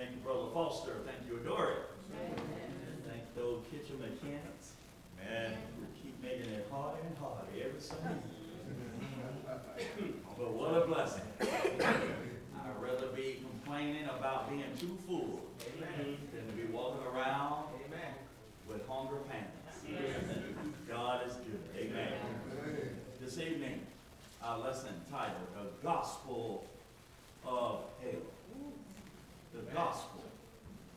Thank you, Brother Foster. Thank you, Dory. Thank those kitchen mechanics. Man, we keep making it harder and harder every Sunday. But what a blessing. I'd rather be complaining about being too full than to be walking around Amen. with hunger pangs. God is good. Amen. This evening, our lesson titled, The Gospel of Hell. The Gospel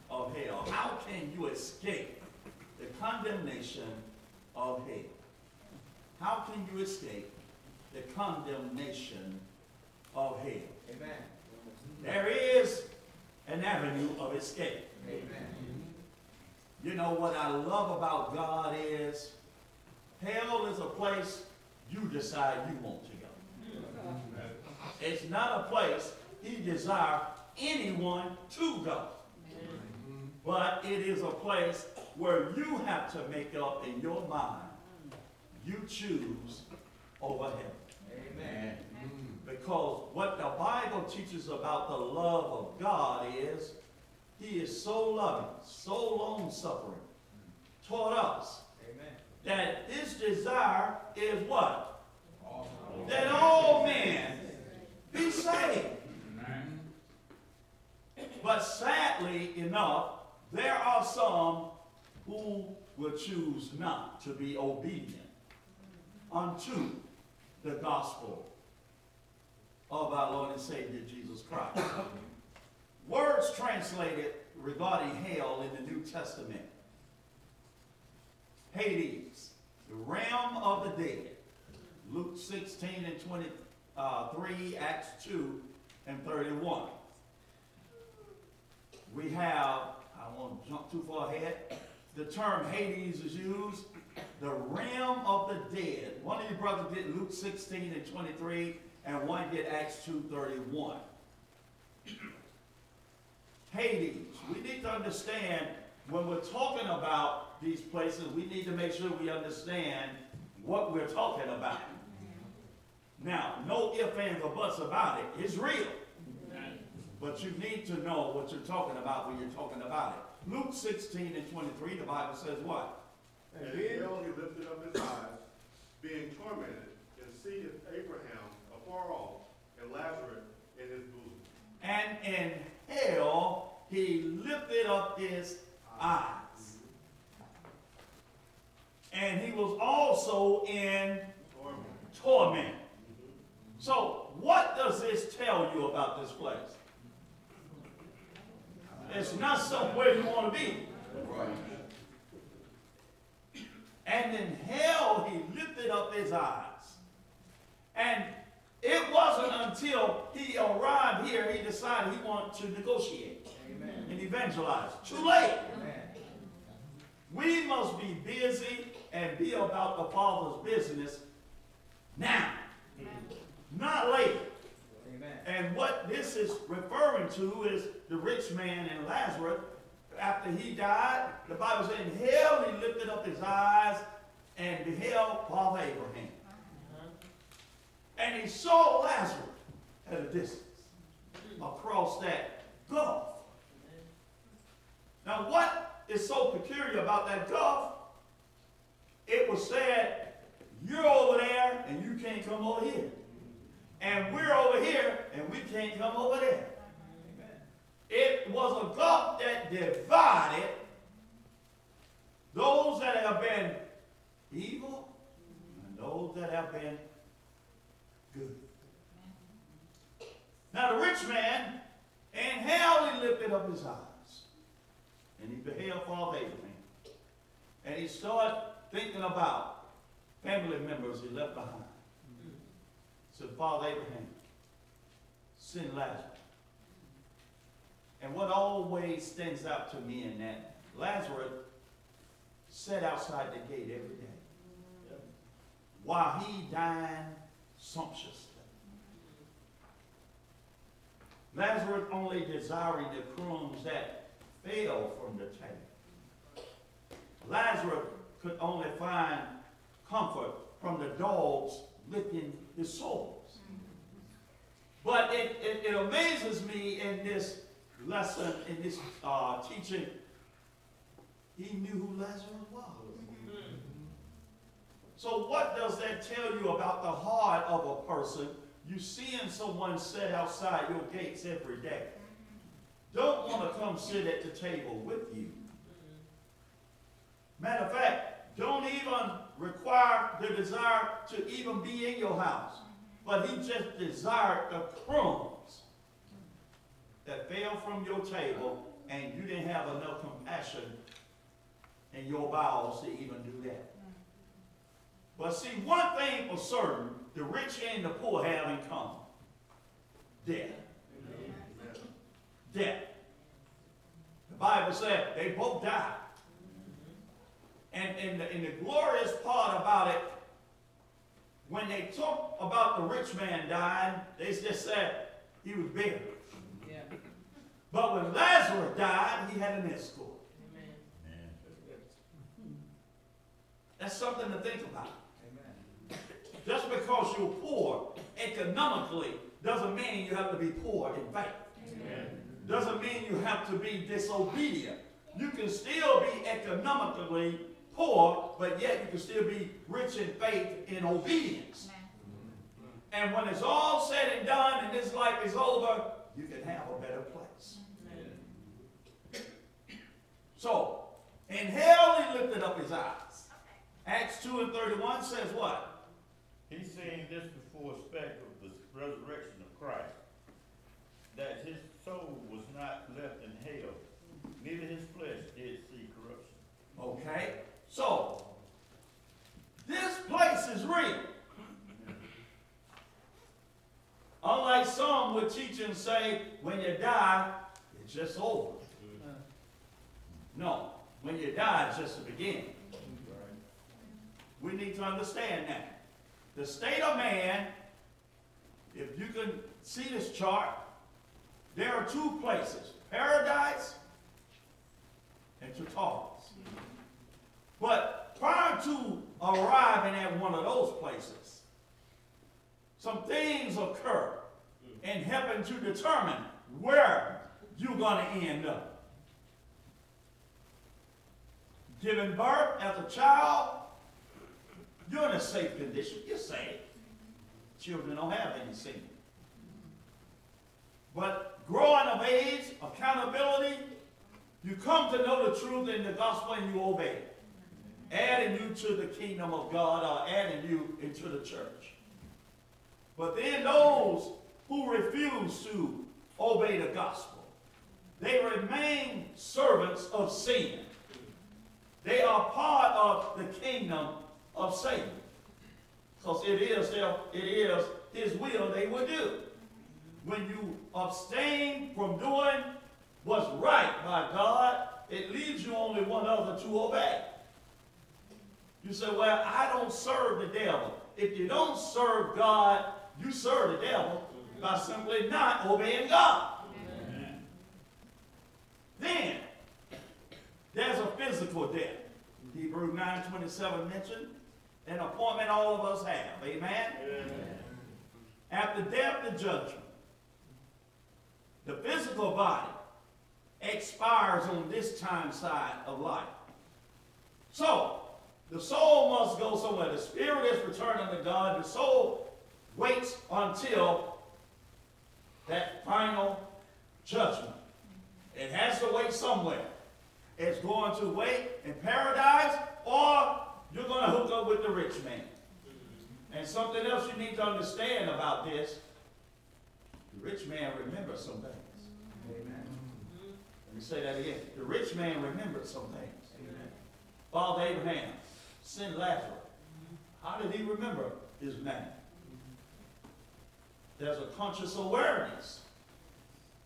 of Hell. How can you escape the condemnation of hell? How can you escape the condemnation of hell? Amen. There is an avenue of escape. Amen. You know what I love about God is hell is a place you decide you want to go. Mm. It's not a place he desires anyone to go. But it is a place where you have to make up in your mind you choose over heaven. Amen. Because what the Bible teaches about the love of God is he is so loving, so long suffering, taught us Amen. that his desire is what? That all men be saved. But sadly enough, there are some who will choose not to be obedient unto the gospel of our Lord and Savior Jesus Christ. Words translated regarding hell in the New Testament. Hades, the realm of the dead. Luke 16 and 23, uh, Acts 2 and 31. We have, I won't jump too far ahead, the term Hades is used, the realm of the dead. One of your brothers did Luke 16 and 23, and one did Acts 2 31. Hades. We need to understand when we're talking about these places, we need to make sure we understand what we're talking about. Now, no ifs, ands, or buts about it. It's real. But you need to know what you're talking about when you're talking about it. Luke 16 and 23, the Bible says what? And hell he lifted up his eyes, being tormented, and seeth Abraham afar off, and Lazarus in his bosom. And in hell he lifted up his eyes. And he was also in Torment. torment. So, what does this tell you about this place? It's not somewhere you want to be. And in hell, he lifted up his eyes. And it wasn't until he arrived here he decided he wanted to negotiate Amen. and evangelize. Too late. Amen. We must be busy and be about the Father's business now, not later. Amen. And what this is referring to is the rich man and Lazarus. After he died, the Bible says in hell he lifted up his eyes and beheld Father Abraham. Uh-huh. And he saw Lazarus at a distance across that gulf. Now, what is so peculiar about that gulf? It was said, you're over there and you can't come over here. And we're over here and we can't come over there. Amen. It was a gulf that divided those that have been evil and those that have been good. Now the rich man, in hell he lifted up his eyes, and he beheld Father Abraham. And he started thinking about family members he left behind. Said, Father Abraham, send Lazarus. And what always stands out to me in that, Lazarus sat outside the gate every day while he dined sumptuously. Lazarus only desiring the crumbs that fell from the table. Lazarus could only find comfort from the dogs licking his soles. But it, it, it amazes me in this lesson, in this uh, teaching, he knew who Lazarus was. So what does that tell you about the heart of a person? You seeing someone sit outside your gates every day. Don't want to come sit at the table with you. Matter of fact, don't even require the desire to even be in your house. But he just desired the crumbs that fell from your table, and you didn't have enough compassion in your bowels to even do that. But see, one thing for certain, the rich and the poor have in common. Death. Death. The Bible said they both died. And, and, the, and the glorious part about it, when they the rich man died, they just said he was buried. Yeah. But when Lazarus died, he had an escort. Amen. That's something to think about. Amen. Just because you're poor economically doesn't mean you have to be poor in faith. Doesn't mean you have to be disobedient. You can still be economically poor, but yet you can still be rich in faith in obedience. And when it's all said and done and this life is over, you can have a better place. So, in hell he lifted up his eyes. Acts 2 and 31 says what? He saying this before spec of the resurrection of Christ, that his soul was not left in hell, neither his flesh did see corruption. Okay? So, this place is real. Unlike teach and say, when you die, it's just over. No, when you die, it's just the beginning. We need to understand that. The state of man, if you can see this chart, there are two places, paradise and Tartarus. But prior to arriving at one of those places, some things occur and helping to determine where you're going to end up. Giving birth as a child, you're in a safe condition. You're safe. Children don't have any sin. But growing of age, accountability, you come to know the truth in the gospel and you obey. Adding you to the kingdom of God or adding you into the church. But then those who refuse to obey the gospel, they remain servants of sin. They are part of the kingdom of Satan. Because it is, their, it is his will they will do. When you abstain from doing what's right by God, it leaves you only one other to obey. You say, well, I don't serve the devil. If you don't serve God, you serve the devil by simply not obeying God. Then, there's a physical death. Hebrew 9.27 mentioned an appointment all of us have. Amen? After death, the judgment. The physical body expires on this time side of life. So, the soul must go somewhere. The spirit is returning to God. The soul waits until that final judgment. It has to wait somewhere. It's going to wait in paradise, or you're going to hook up with the rich man. And something else you need to understand about this the rich man remembers some things. Amen. Let me say that again. The rich man remembered some things. Father Abraham sent Lazarus. How did he remember his name? There's a conscious awareness.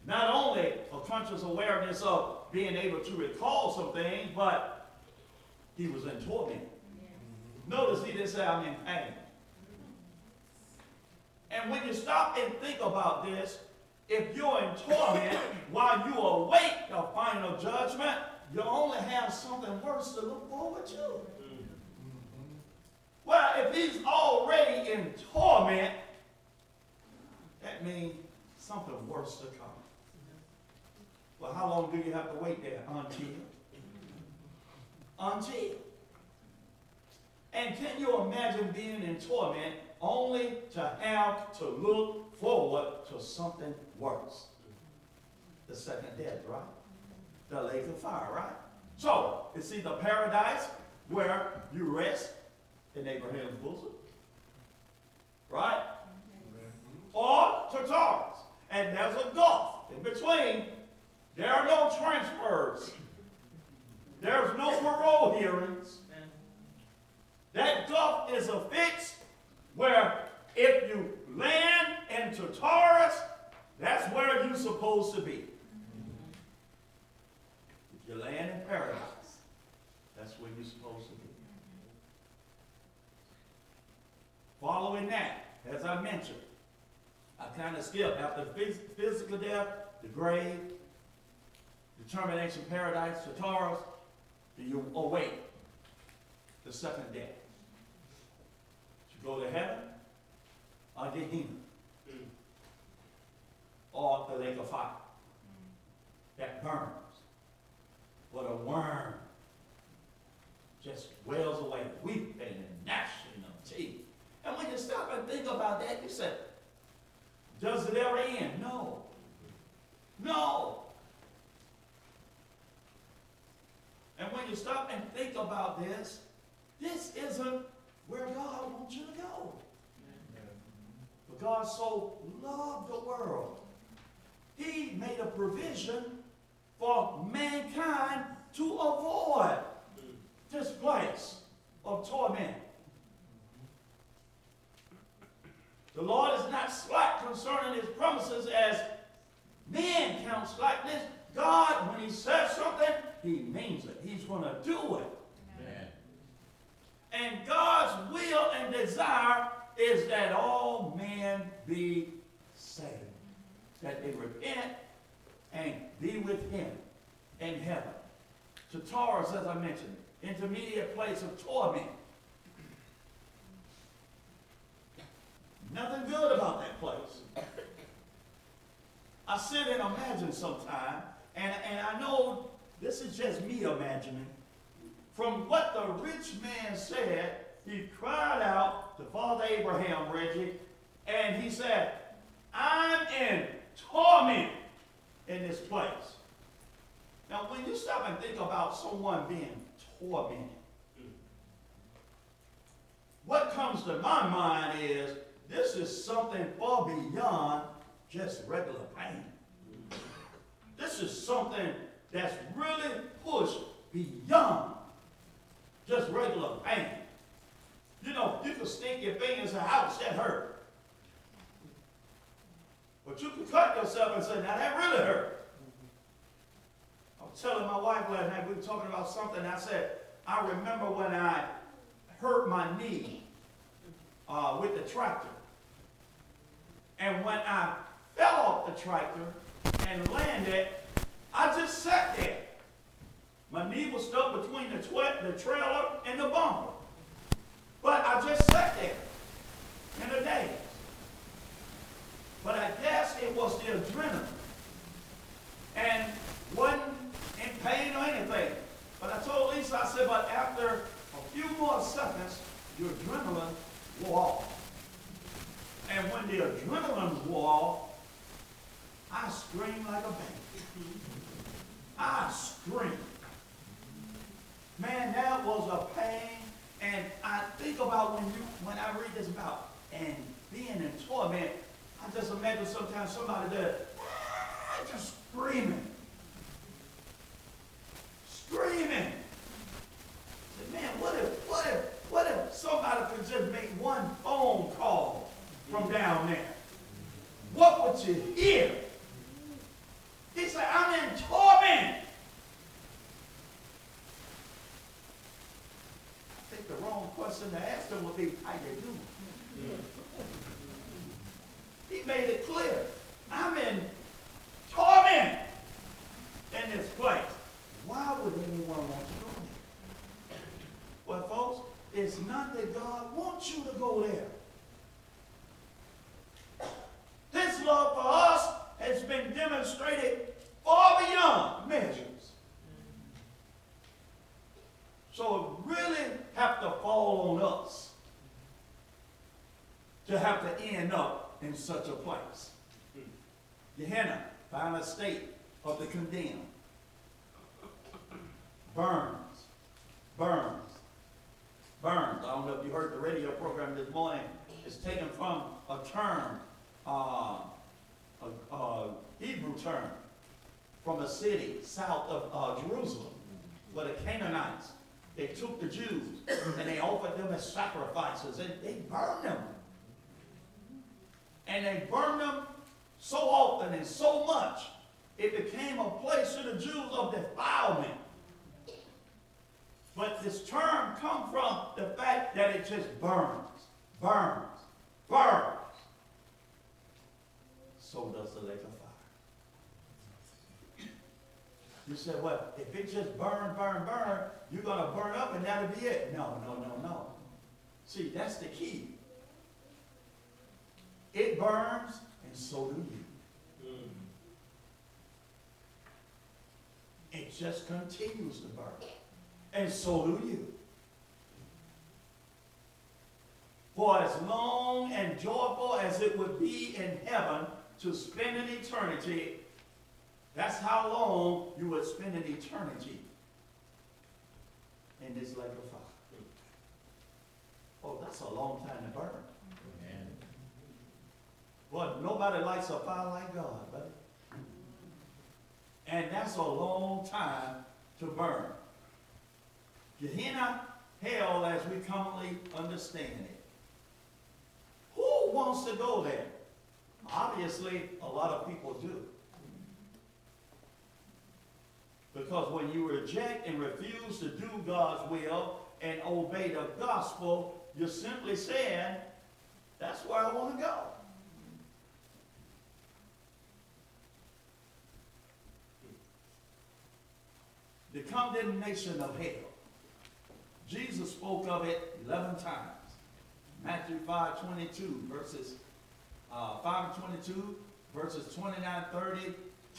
Not only a conscious awareness of being able to recall some things, but he was in torment. Notice he didn't say, I'm in pain. And when you stop and think about this, if you're in torment while you await the final judgment, you only have something worse to look forward to. Mm-hmm. Well, if he's already in torment, that means something worse to come. Well, how long do you have to wait there? Until? Until. And can you imagine being in torment only to have to look forward to something worse? The second death, right? The lake of fire, right? So, it's either paradise where you rest in Abraham's bosom, right? Or And there's a gulf in between. There are no transfers. There's no parole hearings. That gulf is a fix where if you land in Tartarus, that's where you're supposed to be. If you land in paradise, that's where you're supposed to be. Following that, as I mentioned, I kind of skipped after phys- physical death, the grave, determination, paradise, Tartarus, do you await the second death? You go to heaven or Gehenna? Hmm. Or the lake of fire that burns, but a worm just wails away, weeping and gnashing of teeth. And when you stop and think about that, you say, does it ever end? No. No. And when you stop and think about this, this isn't where God wants you to go. But God so loved the world, He made a provision for mankind to avoid this place of torment. The Lord is not slack concerning his promises as men count slackness. God, when he says something, he means it. He's going to do it. Amen. And God's will and desire is that all men be saved. That they repent and be with him in heaven. Tartarus, as I mentioned, intermediate place of torment. Nothing good about that place. I sit and imagine sometime, and, and I know this is just me imagining. From what the rich man said, he cried out to Father Abraham, Reggie, and he said, I'm in torment in this place. Now, when you stop and think about someone being tormented, what comes to my mind is this is something far beyond just regular pain. This is something that's really pushed beyond just regular pain. You know, you can stick your fingers in ouch, that hurt. But you can cut yourself and say, now that really hurt. I was telling my wife last night, we were talking about something, I said, I remember when I hurt my knee uh, with the tractor. And when I fell off the tractor and landed, I just sat there. My knee was stuck between the, the trailer and the bumper. But I just sat there in a daze. But I guess it was the adrenaline. God wants you to go there. This love for us has been demonstrated far beyond measures. So it really have to fall on us to have to end up in such a place. Gehenna, final state of the condemned. Burns, burns, burns. I don't know if you heard the radio program this morning. It's taken from a term, uh, a, a Hebrew term, from a city south of uh, Jerusalem, where the Canaanites, they took the Jews and they offered them as sacrifices and they burned them. And they burned them so often and so much, it became a place to the Jews of defilement. But this term come from the fact that it just burns, burns, burns. So does the lake of fire. You said, well, if it just burn, burn, burn, you're gonna burn up and that'll be it. No, no, no, no. See, that's the key. It burns, and so do you. Hmm. It just continues to burn, and so do you. For as long and joyful as it would be in heaven to spend an eternity, that's how long you would spend an eternity in this lake of fire. Oh, that's a long time to burn. Amen. Well, nobody lights a fire like God, buddy. And that's a long time to burn. Gehenna, hell as we commonly understand it. Who wants to go there? Obviously, a lot of people do. Because when you reject and refuse to do God's will and obey the gospel, you're simply saying, that's where I want to go. The condemnation of hell. Jesus spoke of it 11 times. Matthew 5 22, verses uh, 5 and 22, verses 29, 30,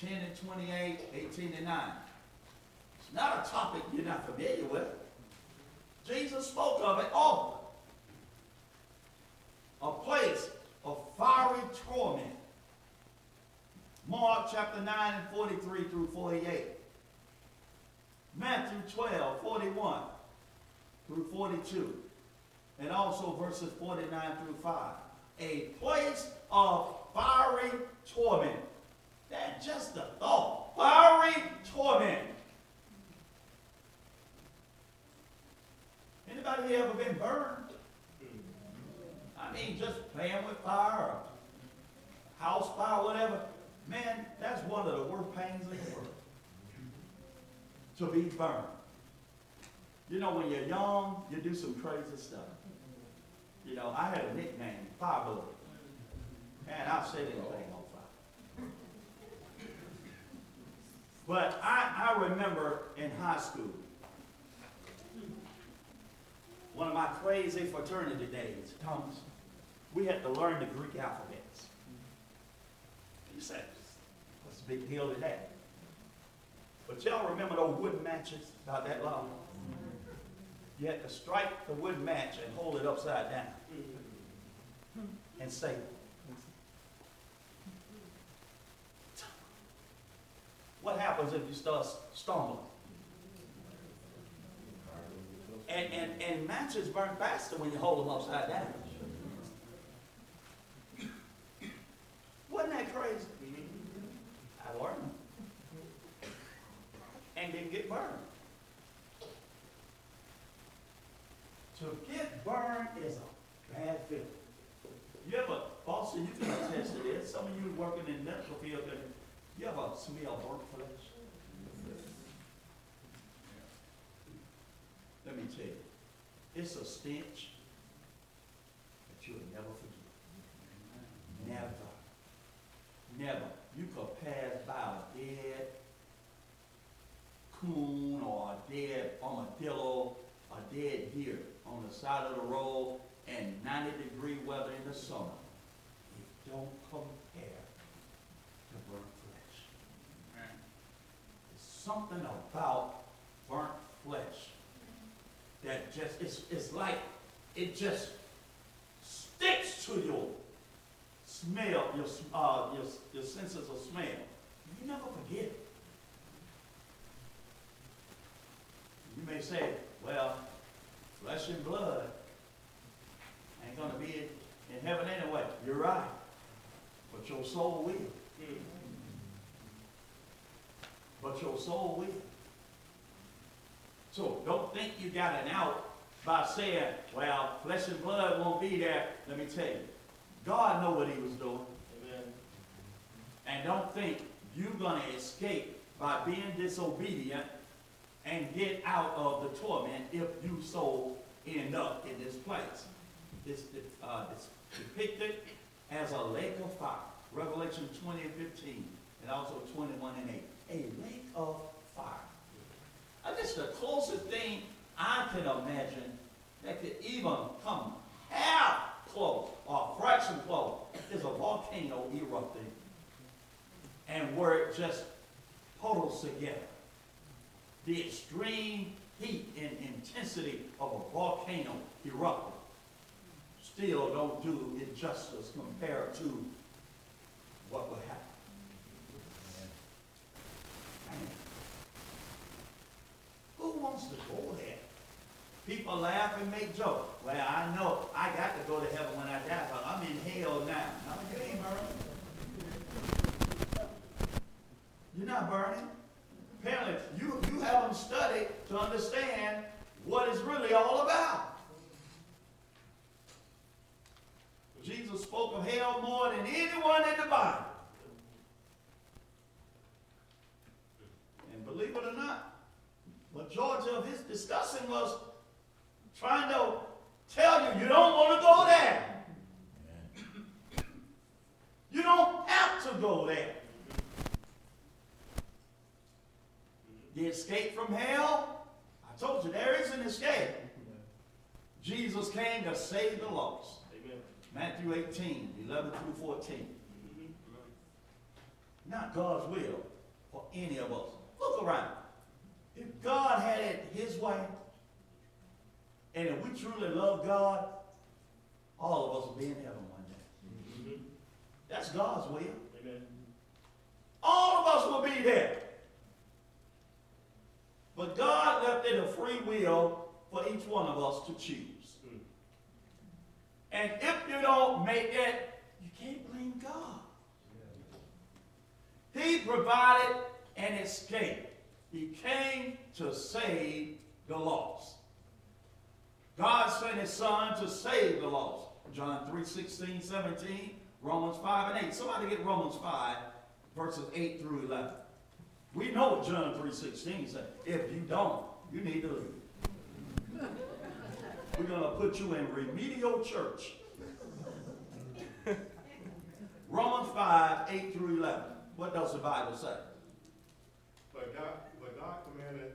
10 and 28, 18 and 9. It's not a topic you're not familiar with. Jesus spoke of it often. A place of fiery torment. Mark chapter 9 and 43 through 48. Matthew 12, 41 through 42. And also verses 49 through 5. A place of fiery torment. That's just a thought. Fiery torment. Anybody here ever been burned? I mean, just playing with fire house fire, whatever. Man, that's one of the worst pains in the world. To be burned. You know, when you're young, you do some crazy stuff. You know, I had a nickname, Bullet. Man, I'll set anything on fire. But I, I remember in high school, one of my crazy fraternity days, Thomas, we had to learn the Greek alphabets. You said, what's the big deal to that? But y'all remember those wooden matches about that long? You had to strike the wood match and hold it upside down mm-hmm. and say, What happens if you start stumbling? And, and, and matches burn faster when you hold them upside down. Wasn't that crazy? Mm-hmm. I learned. And didn't get burned. To get burned is a bad feeling. You ever, Boston, you can attest to this, some of you working in medical field, and you ever smell burnt flesh? Let me tell you, it's a stench that you'll never forget. Never. Never. You could pass by a dead coon or a dead armadillo, a dead deer the side of the road and ninety degree weather in the summer. It don't compare to burnt flesh. There's something about burnt flesh that just, it's, it's like, it just sticks to your smell, your, uh, your, your senses of smell. You never forget it. You may say, well, flesh and blood ain't gonna be in, heaven anyway. You're right. But your soul will. But your soul will. So don't think you got an out by saying, well, flesh and blood won't be there. Let me tell you, God know what he was doing. Amen. And don't think you're gonna escape by being disobedient and get out of the torment if you so end up in this place. It's, uh, it's depicted as a lake of fire. Revelation twenty and fifteen, and also twenty-one and eight. A lake of fire. Uh, this is the closest thing I can imagine that could even come half close or fraction close is a volcano erupting and where it just puddles together. The extreme heat and intensity of a volcano erupting still don't do it justice compared to what will happen. Who wants to go there? People laugh and make jokes. Well, I know I got to go to heaven when I die, but I'm in hell now. No, you ain't burning. You're not burning. Apparently, you, you to understand what it's really all about. Jesus spoke of hell more than anyone in the Bible. And believe it or not, majority of his discussion was trying to tell you you don't want to go there. You don't have to go there. The escape from hell, I told you there is an escape. Jesus came to save the lost. Amen. Matthew 18, 11 through 14. Mm-hmm. Not God's will for any of us. Look around. If God had it his way, and if we truly love God, all of us will be in heaven one day. Mm-hmm. That's God's will. Amen. All of us will be there. But God left it a free will for each one of us to choose. Mm. And if you don't make it, you can't blame God. He provided an escape. He came to save the lost. God sent his son to save the lost. John 3, 16, 17, Romans 5 and 8. Somebody get Romans 5, verses 8 through 11. We know what John 3, 16 says. If you don't, you need to leave. We're going to put you in remedial church. Romans 5, 8 through 11. What does the Bible say? But God, but God commanded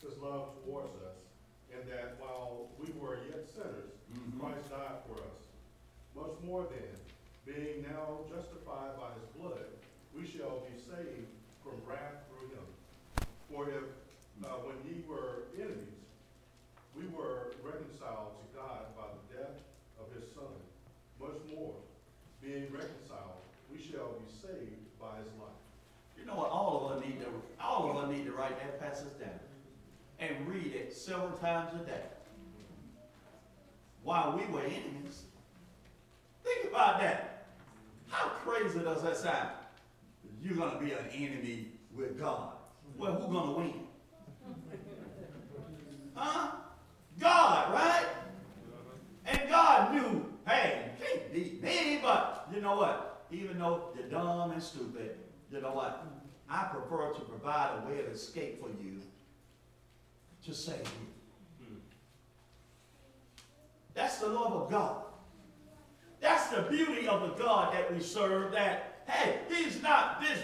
his love towards us, in that while we were yet sinners, Mhm. Christ died for us. Much more then, being now justified by his blood, we shall be saved from wrath through him. For if, uh, when ye were enemies, we were reconciled to God by the death of his son, much more, being reconciled, we shall be saved by his life. You know what? All of us need to, all of us need to write that passage down and read it several times a day. While we were enemies. Think about that. How crazy does that sound? You're gonna be an enemy with God. Well, who's gonna win? Huh? God, right? And God knew, hey, you can't beat me, but you know what? Even though you're dumb and stupid, you know what? I prefer to provide a way of escape for you to save you. That's the love of God. That's the beauty of the God that we serve, that, hey, he's not this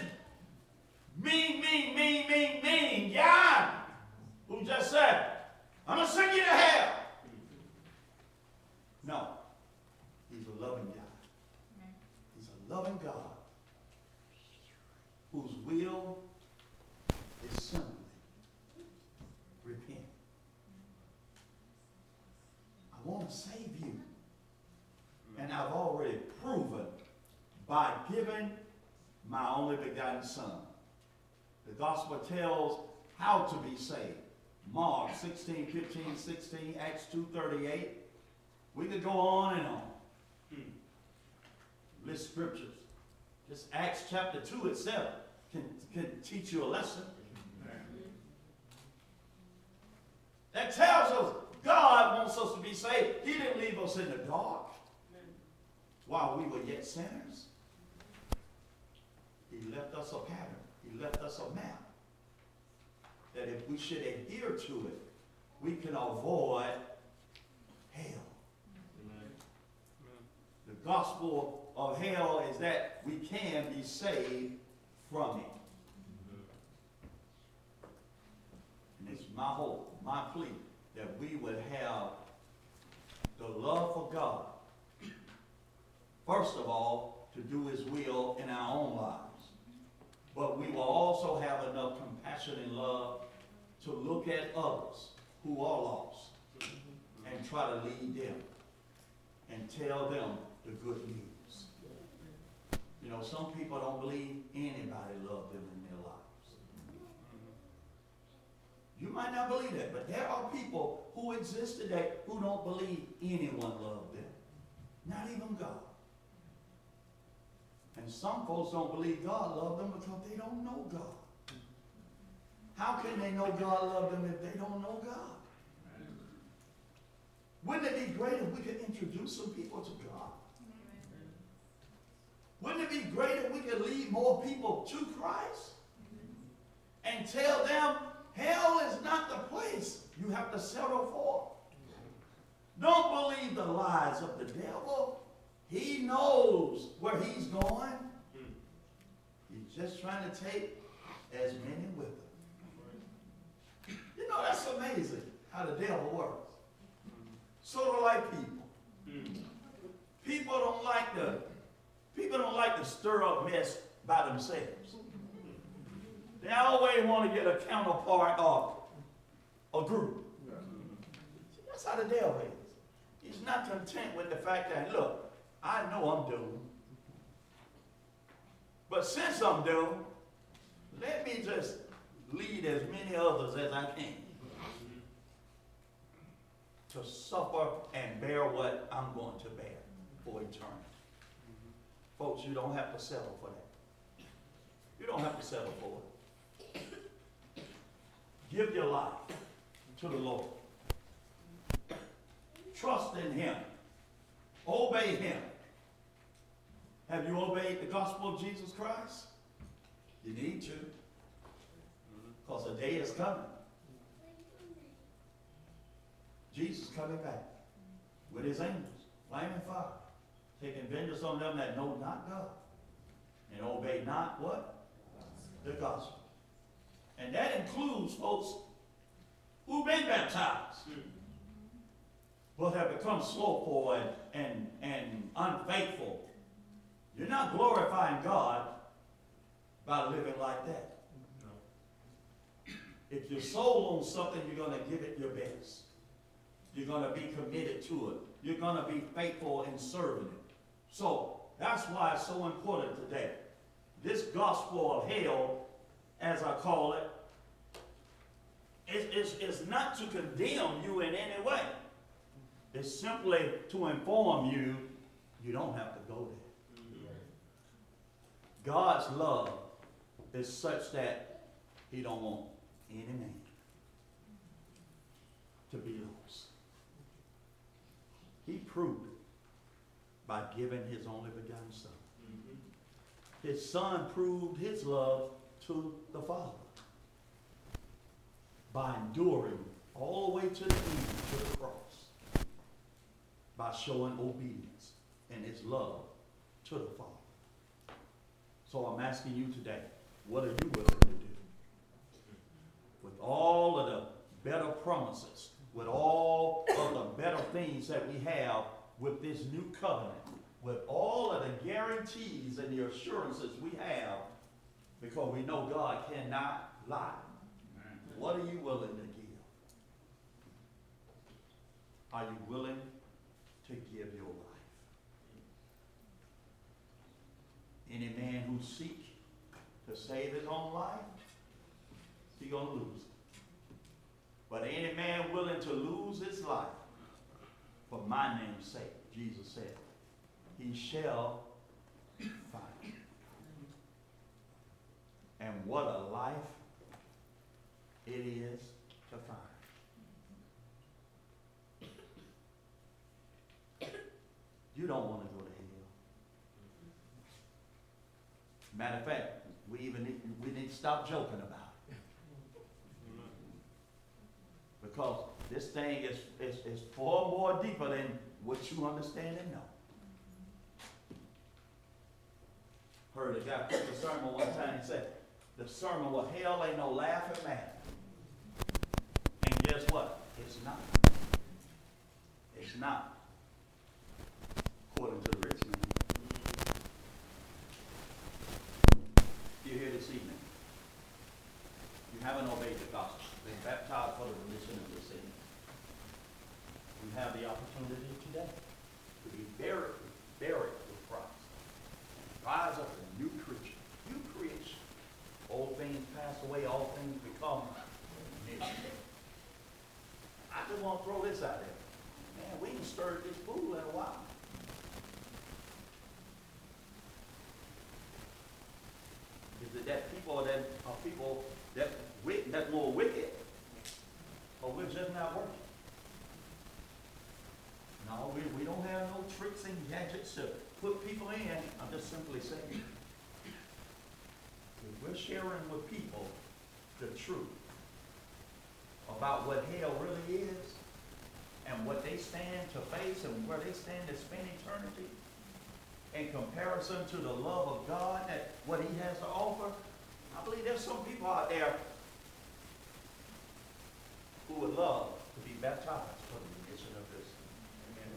mean, mean, mean, mean, mean God who just said, I'm going to send you to hell. No. He's a loving God. He's a loving God whose will is simply repent. I want to save you. And I've already proven begotten Son. The gospel tells how to be saved. Mark 16, 15, 16, Acts 2, 38. We could go on and on. Hmm. List scriptures. Just Acts chapter 2 itself can, can teach you a lesson. That tells us God wants us to be saved. He didn't leave us in the dark while we were yet sinners. He left us a pattern. He left us a map. That if we should adhere to it, we can avoid hell. The gospel of hell is that we can be saved from it. And it's my hope, my plea, that we would have the love for God. First of all, to do His will in our own lives. But we will also have enough compassion and love to look at others who are lost and try to lead them and tell them the good news. You know, some people don't believe anybody loved them in their lives. You might not believe that, but there are people who exist today who don't believe anyone loved them. Not even God. And some folks don't believe God loved them because they don't know God. How can they know God loved them if they don't know God? Wouldn't it be great if we could introduce some people to God? Wouldn't it be great if we could lead more people to Christ? And tell them hell is not the place you have to settle for. Don't believe the lies of the devil. He knows where he's going. Hmm. He's just trying to take as many with him. You know, that's amazing how the devil works. Sort of like people. Hmm. People don't like the people don't like to stir up mess by themselves. They always want to get a counterpart of a group. See, That's how the devil is. He's not content with the fact that, look, I know I'm doomed. But since I'm doomed, let me just lead as many others as I can to suffer and bear what I'm going to bear for eternity. Folks, you don't have to settle for that. You don't have to settle for it. Give your life to the Lord. Trust in Him. Obey Him. Have you obeyed the gospel of Jesus Christ? You need to. Because a day is coming. Jesus coming back with his angels, flaming fire, taking vengeance on them that know not God and obey not what? The gospel. And that includes folks who've been baptized, but have become slothful and, and, and unfaithful. You're not glorifying God by living like that. If you're sold on something, you're going to give it your best. You're going to be committed to it. You're going to be faithful in serving it. So that's why it's so important today. This gospel of hell, as I call it, is, is not to condemn you in any way. It's simply to inform you you don't have to go there. God's love is such that he don't want any man to be lost. He proved it by giving his only begotten son. His son proved his love to the Father by enduring all the way to the end, to the cross, by showing obedience and his love to the Father. So I'm asking you today, what are you willing to do? With all of the better promises, with all of the better things that we have with this new covenant, with all of the guarantees and the assurances we have, because we know God cannot lie. What are you willing to give? Are you willing to give your life? Any man who seek to save his own life, he gonna lose it. But any man willing to lose his life for my name's sake, Jesus said, he shall find it. And what a life it is to find. You don't want to go to hell. Matter of fact, we even need, we need to stop joking about it. Because this thing is, is, is far more deeper than what you understand and know. Heard a guy preach a sermon one time, he said, the sermon was hell ain't no laughing matter. And guess what? It's not. It's not. According to the rich man. You're here this evening. You haven't obeyed the gospel, been baptized for the remission of your sins. You have the opportunity today to be buried, buried with Christ. Rise up a new creature, new creation. Old things pass away, all things become new. I just want to throw this out there. Man, we can stir this pool in a while. Is it that Uh, people that are people that that more wicked, but we're just not working? No, we, we don't have no tricks and gadgets to put people in. I'm just simply saying. We're sharing with people the truth about what hell really is and what they stand to face and where they stand to spend eternity in comparison to the love of God and what he has to offer, I believe there's some people out there who would love to be baptized for the remission of this. Amen.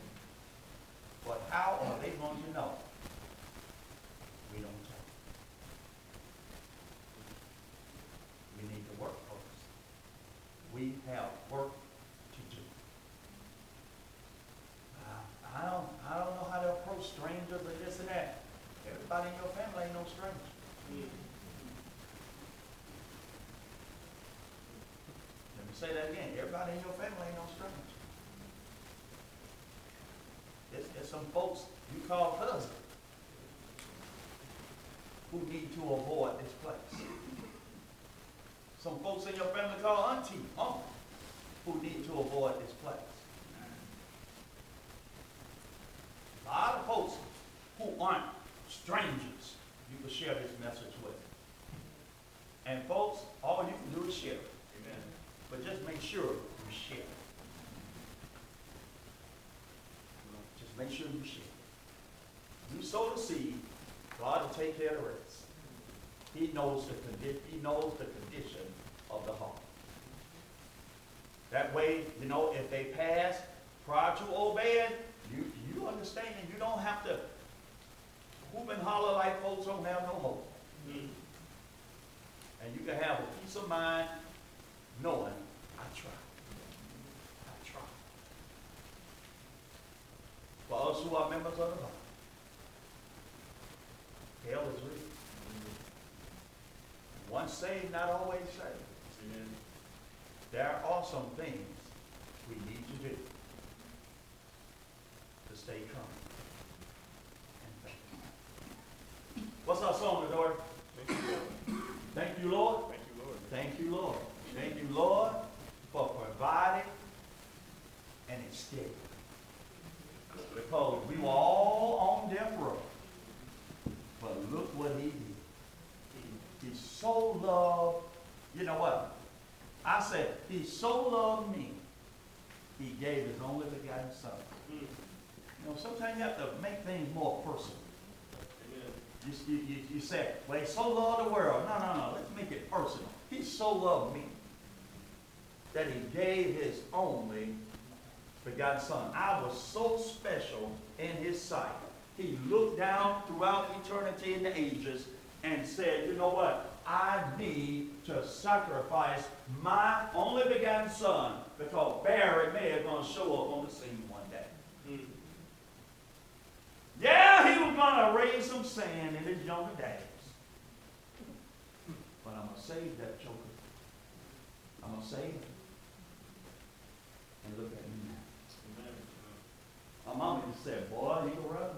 But how are they going to know? We don't tell. We need to work first. We have work to do. Uh, I don't, I don't know how to approach strangers or this and that. Everybody in your family ain't no stranger. Let me say that again. Everybody in your family ain't no stranger. There's, there's some folks you call cousin who need to avoid this place. Some folks in your family call auntie, uncle, who need to avoid this place. A lot of folks who aren't strangers, you can share this message with. And folks, all you can do is share it. But just make sure you share. Just make sure you share. You sow the seed, God will take care of the rest. He knows the condi, he knows the condition of the heart. That way, you know, if they pass prior to obeying, you, you understand and you don't have to whoop and holler like folks don't have no hope. Mm-hmm. And you can have a peace of mind knowing I try. I try. For us who are members of the body, hell is real. Mm-hmm. Once saved, not always saved. There are some things we need to do to stay calm and. What's our song, daughter? Thank you, Lord. Thank you, Lord. Thank you, Lord, for providing an escape. Because we were all on death row. But look what he did. He, so loved, you know what? I said, he so loved me, he gave his only begotten son. You know, sometimes you have to make things more personal. You, you, you, you say, well, he so loved the world. No, no, no. Let's make it personal. He so loved me that he gave his only begotten son. I was so special in his sight. He looked down throughout eternity and the ages and said, you know what? I need to sacrifice my only begotten son because Barry May is going to show up on the scene one day. Hmm. Yeah, he was going to raise some sand in his younger days. But I'm gonna save that joker. I'm gonna save him. And look at me now. My mama just said, boy, you can run.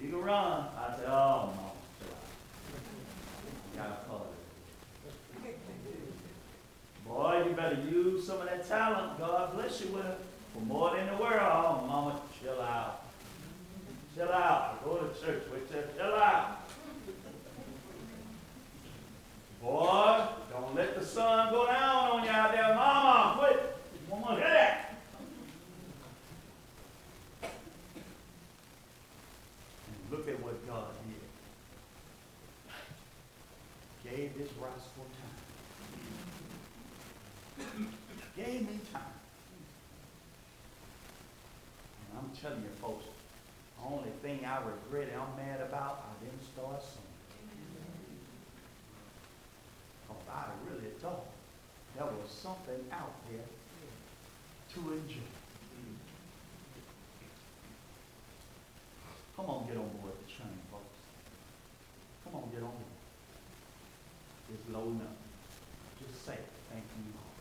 You can run. I said, oh, no, chill out. Got a color. Boy, you better use some of that talent God bless you with for more than the world. Oh, mama, chill out. Chill out. Go to church with you. Chill out. Boy, don't let the sun go down on you out there. Mama, quit. Mama, hear that. And look at what God did. Gave this rascal time. Gave me time. And I'm telling you, folks, the only thing I regret and I'm mad about, I didn't start. Cause I really thought there was something out there to enjoy. Come on, get on board the train, folks. Come on, get on board. It's low enough. Just say, thank you, Lord.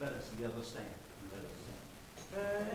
Let us together stand and let us sing.